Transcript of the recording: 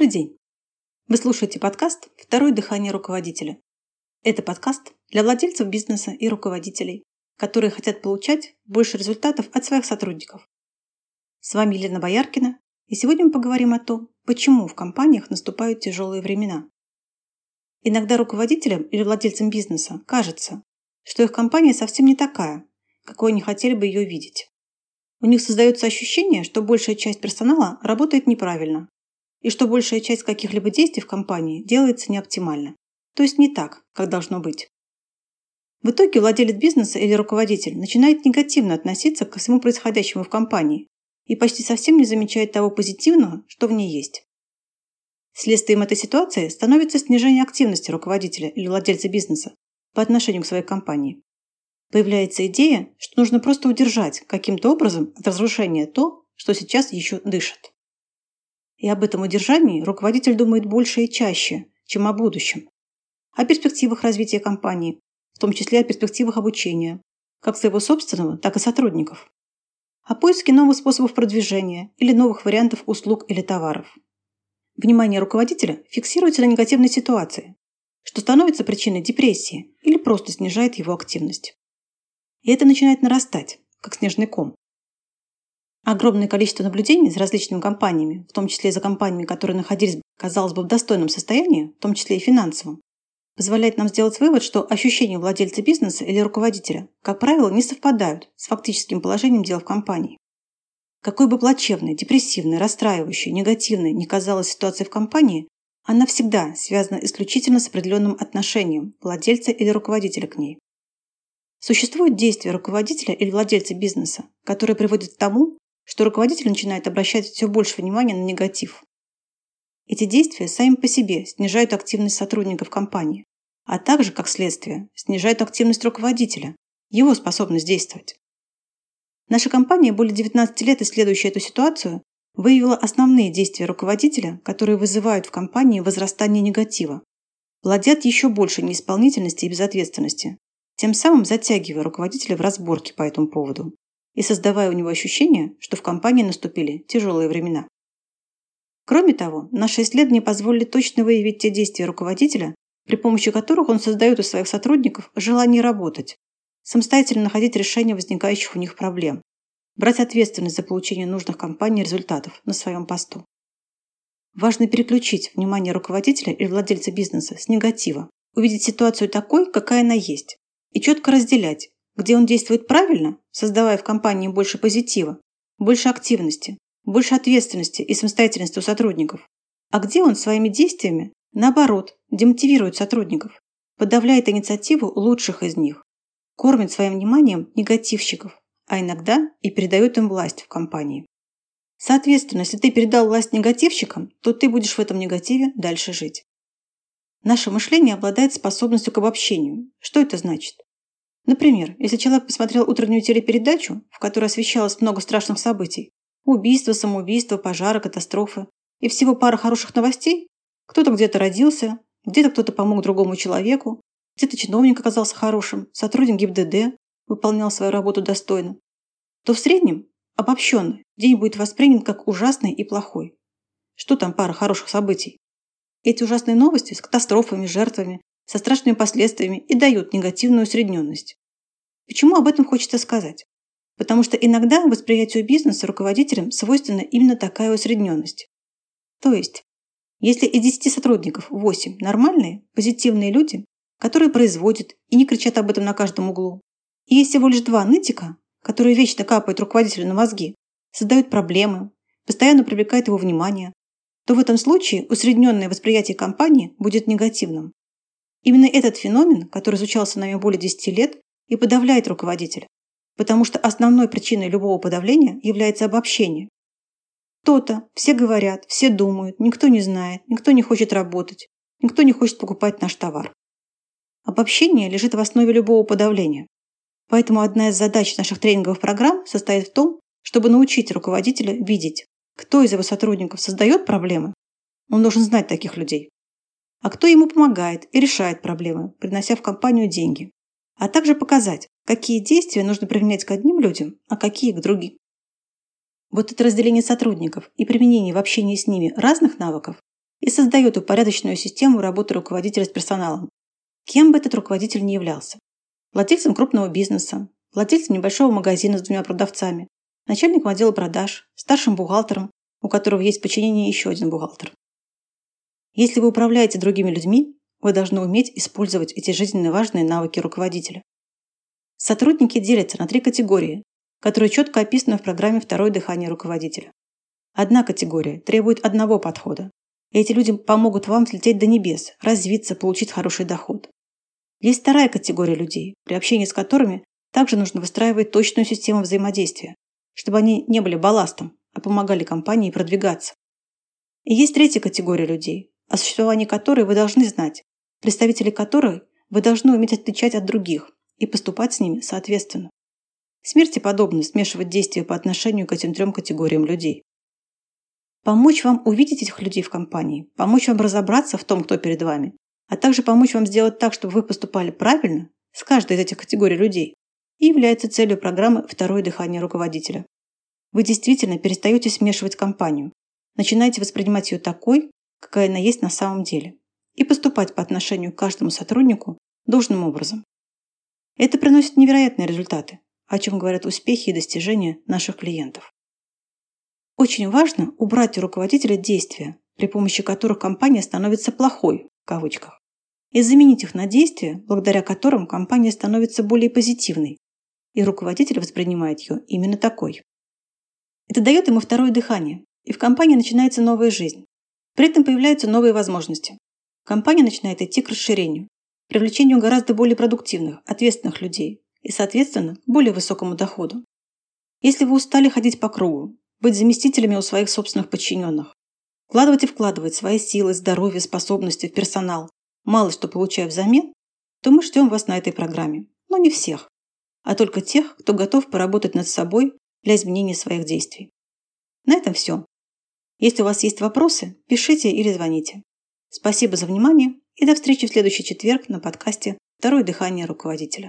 Добрый день! Вы слушаете подкаст «Второе дыхание руководителя». Это подкаст для владельцев бизнеса и руководителей, которые хотят получать больше результатов от своих сотрудников. С вами Елена Бояркина, и сегодня мы поговорим о том, почему в компаниях наступают тяжелые времена. Иногда руководителям или владельцам бизнеса кажется, что их компания совсем не такая, какой они хотели бы ее видеть. У них создается ощущение, что большая часть персонала работает неправильно, и что большая часть каких-либо действий в компании делается неоптимально, то есть не так, как должно быть. В итоге владелец бизнеса или руководитель начинает негативно относиться ко всему происходящему в компании и почти совсем не замечает того позитивного, что в ней есть. Следствием этой ситуации становится снижение активности руководителя или владельца бизнеса по отношению к своей компании. Появляется идея, что нужно просто удержать каким-то образом от разрушения то, что сейчас еще дышит. И об этом удержании руководитель думает больше и чаще, чем о будущем. О перспективах развития компании, в том числе о перспективах обучения, как своего собственного, так и сотрудников. О поиске новых способов продвижения или новых вариантов услуг или товаров. Внимание руководителя фиксируется на негативной ситуации, что становится причиной депрессии или просто снижает его активность. И это начинает нарастать, как снежный ком. Огромное количество наблюдений за различными компаниями, в том числе за компаниями, которые находились, казалось бы, в достойном состоянии, в том числе и финансовом, позволяет нам сделать вывод, что ощущения владельца бизнеса или руководителя, как правило, не совпадают с фактическим положением дел в компании. Какой бы плачевной, депрессивной, расстраивающей, негативной ни казалась ситуация в компании, она всегда связана исключительно с определенным отношением владельца или руководителя к ней. Существуют действия руководителя или владельца бизнеса, которые приводят к тому, что руководитель начинает обращать все больше внимания на негатив. Эти действия сами по себе снижают активность сотрудников компании, а также, как следствие, снижают активность руководителя, его способность действовать. Наша компания, более 19 лет исследующая эту ситуацию, выявила основные действия руководителя, которые вызывают в компании возрастание негатива, плодят еще больше неисполнительности и безответственности, тем самым затягивая руководителя в разборке по этому поводу и создавая у него ощущение, что в компании наступили тяжелые времена. Кроме того, наши исследования позволили точно выявить те действия руководителя, при помощи которых он создает у своих сотрудников желание работать, самостоятельно находить решение возникающих у них проблем, брать ответственность за получение нужных компании результатов на своем посту. Важно переключить внимание руководителя или владельца бизнеса с негатива, увидеть ситуацию такой, какая она есть, и четко разделять, где он действует правильно, создавая в компании больше позитива, больше активности, больше ответственности и самостоятельности у сотрудников, а где он своими действиями, наоборот, демотивирует сотрудников, подавляет инициативу лучших из них, кормит своим вниманием негативщиков, а иногда и передает им власть в компании. Соответственно, если ты передал власть негативщикам, то ты будешь в этом негативе дальше жить. Наше мышление обладает способностью к обобщению. Что это значит? Например, если человек посмотрел утреннюю телепередачу, в которой освещалось много страшных событий, убийства, самоубийства, пожары, катастрофы, и всего пара хороших новостей, кто-то где-то родился, где-то кто-то помог другому человеку, где-то чиновник оказался хорошим, сотрудник ГИБДД выполнял свою работу достойно, то в среднем, обобщенно, день будет воспринят как ужасный и плохой. Что там пара хороших событий? Эти ужасные новости с катастрофами, жертвами, со страшными последствиями и дают негативную усредненность. Почему об этом хочется сказать? Потому что иногда восприятию бизнеса руководителям свойственна именно такая усредненность. То есть, если из 10 сотрудников 8 нормальные, позитивные люди, которые производят и не кричат об этом на каждом углу, и есть всего лишь два нытика, которые вечно капают руководителю на мозги, создают проблемы, постоянно привлекают его внимание, то в этом случае усредненное восприятие компании будет негативным. Именно этот феномен, который изучался нами более 10 лет, и подавляет руководителя, потому что основной причиной любого подавления является обобщение. То-то, все говорят, все думают, никто не знает, никто не хочет работать, никто не хочет покупать наш товар. Обобщение лежит в основе любого подавления. Поэтому одна из задач наших тренинговых программ состоит в том, чтобы научить руководителя видеть, кто из его сотрудников создает проблемы. Он должен знать таких людей а кто ему помогает и решает проблемы, принося в компанию деньги, а также показать, какие действия нужно применять к одним людям, а какие к другим. Вот это разделение сотрудников и применение в общении с ними разных навыков и создает упорядоченную систему работы руководителя с персоналом, кем бы этот руководитель ни являлся. Владельцем крупного бизнеса, владельцем небольшого магазина с двумя продавцами, начальником отдела продаж, старшим бухгалтером, у которого есть в подчинении еще один бухгалтер. Если вы управляете другими людьми, вы должны уметь использовать эти жизненно важные навыки руководителя. Сотрудники делятся на три категории, которые четко описаны в программе «Второе дыхание руководителя». Одна категория требует одного подхода. И эти люди помогут вам взлететь до небес, развиться, получить хороший доход. Есть вторая категория людей, при общении с которыми также нужно выстраивать точную систему взаимодействия, чтобы они не были балластом, а помогали компании продвигаться. И есть третья категория людей, о существовании которой вы должны знать, представители которой вы должны уметь отличать от других и поступать с ними соответственно. Смерти подобно смешивать действия по отношению к этим трем категориям людей. Помочь вам увидеть этих людей в компании, помочь вам разобраться в том, кто перед вами, а также помочь вам сделать так, чтобы вы поступали правильно с каждой из этих категорий людей, и является целью программы «Второе дыхание руководителя». Вы действительно перестаете смешивать компанию, начинаете воспринимать ее такой, какая она есть на самом деле, и поступать по отношению к каждому сотруднику должным образом. Это приносит невероятные результаты, о чем говорят успехи и достижения наших клиентов. Очень важно убрать у руководителя действия, при помощи которых компания становится «плохой» в кавычках, и заменить их на действия, благодаря которым компания становится более позитивной, и руководитель воспринимает ее именно такой. Это дает ему второе дыхание, и в компании начинается новая жизнь. При этом появляются новые возможности. Компания начинает идти к расширению, привлечению гораздо более продуктивных, ответственных людей и, соответственно, более высокому доходу. Если вы устали ходить по кругу, быть заместителями у своих собственных подчиненных. Вкладывать и вкладывать свои силы, здоровье, способности в персонал, мало что получая взамен, то мы ждем вас на этой программе. Но не всех, а только тех, кто готов поработать над собой для изменения своих действий. На этом все. Если у вас есть вопросы, пишите или звоните. Спасибо за внимание и до встречи в следующий четверг на подкасте «Второе дыхание руководителя».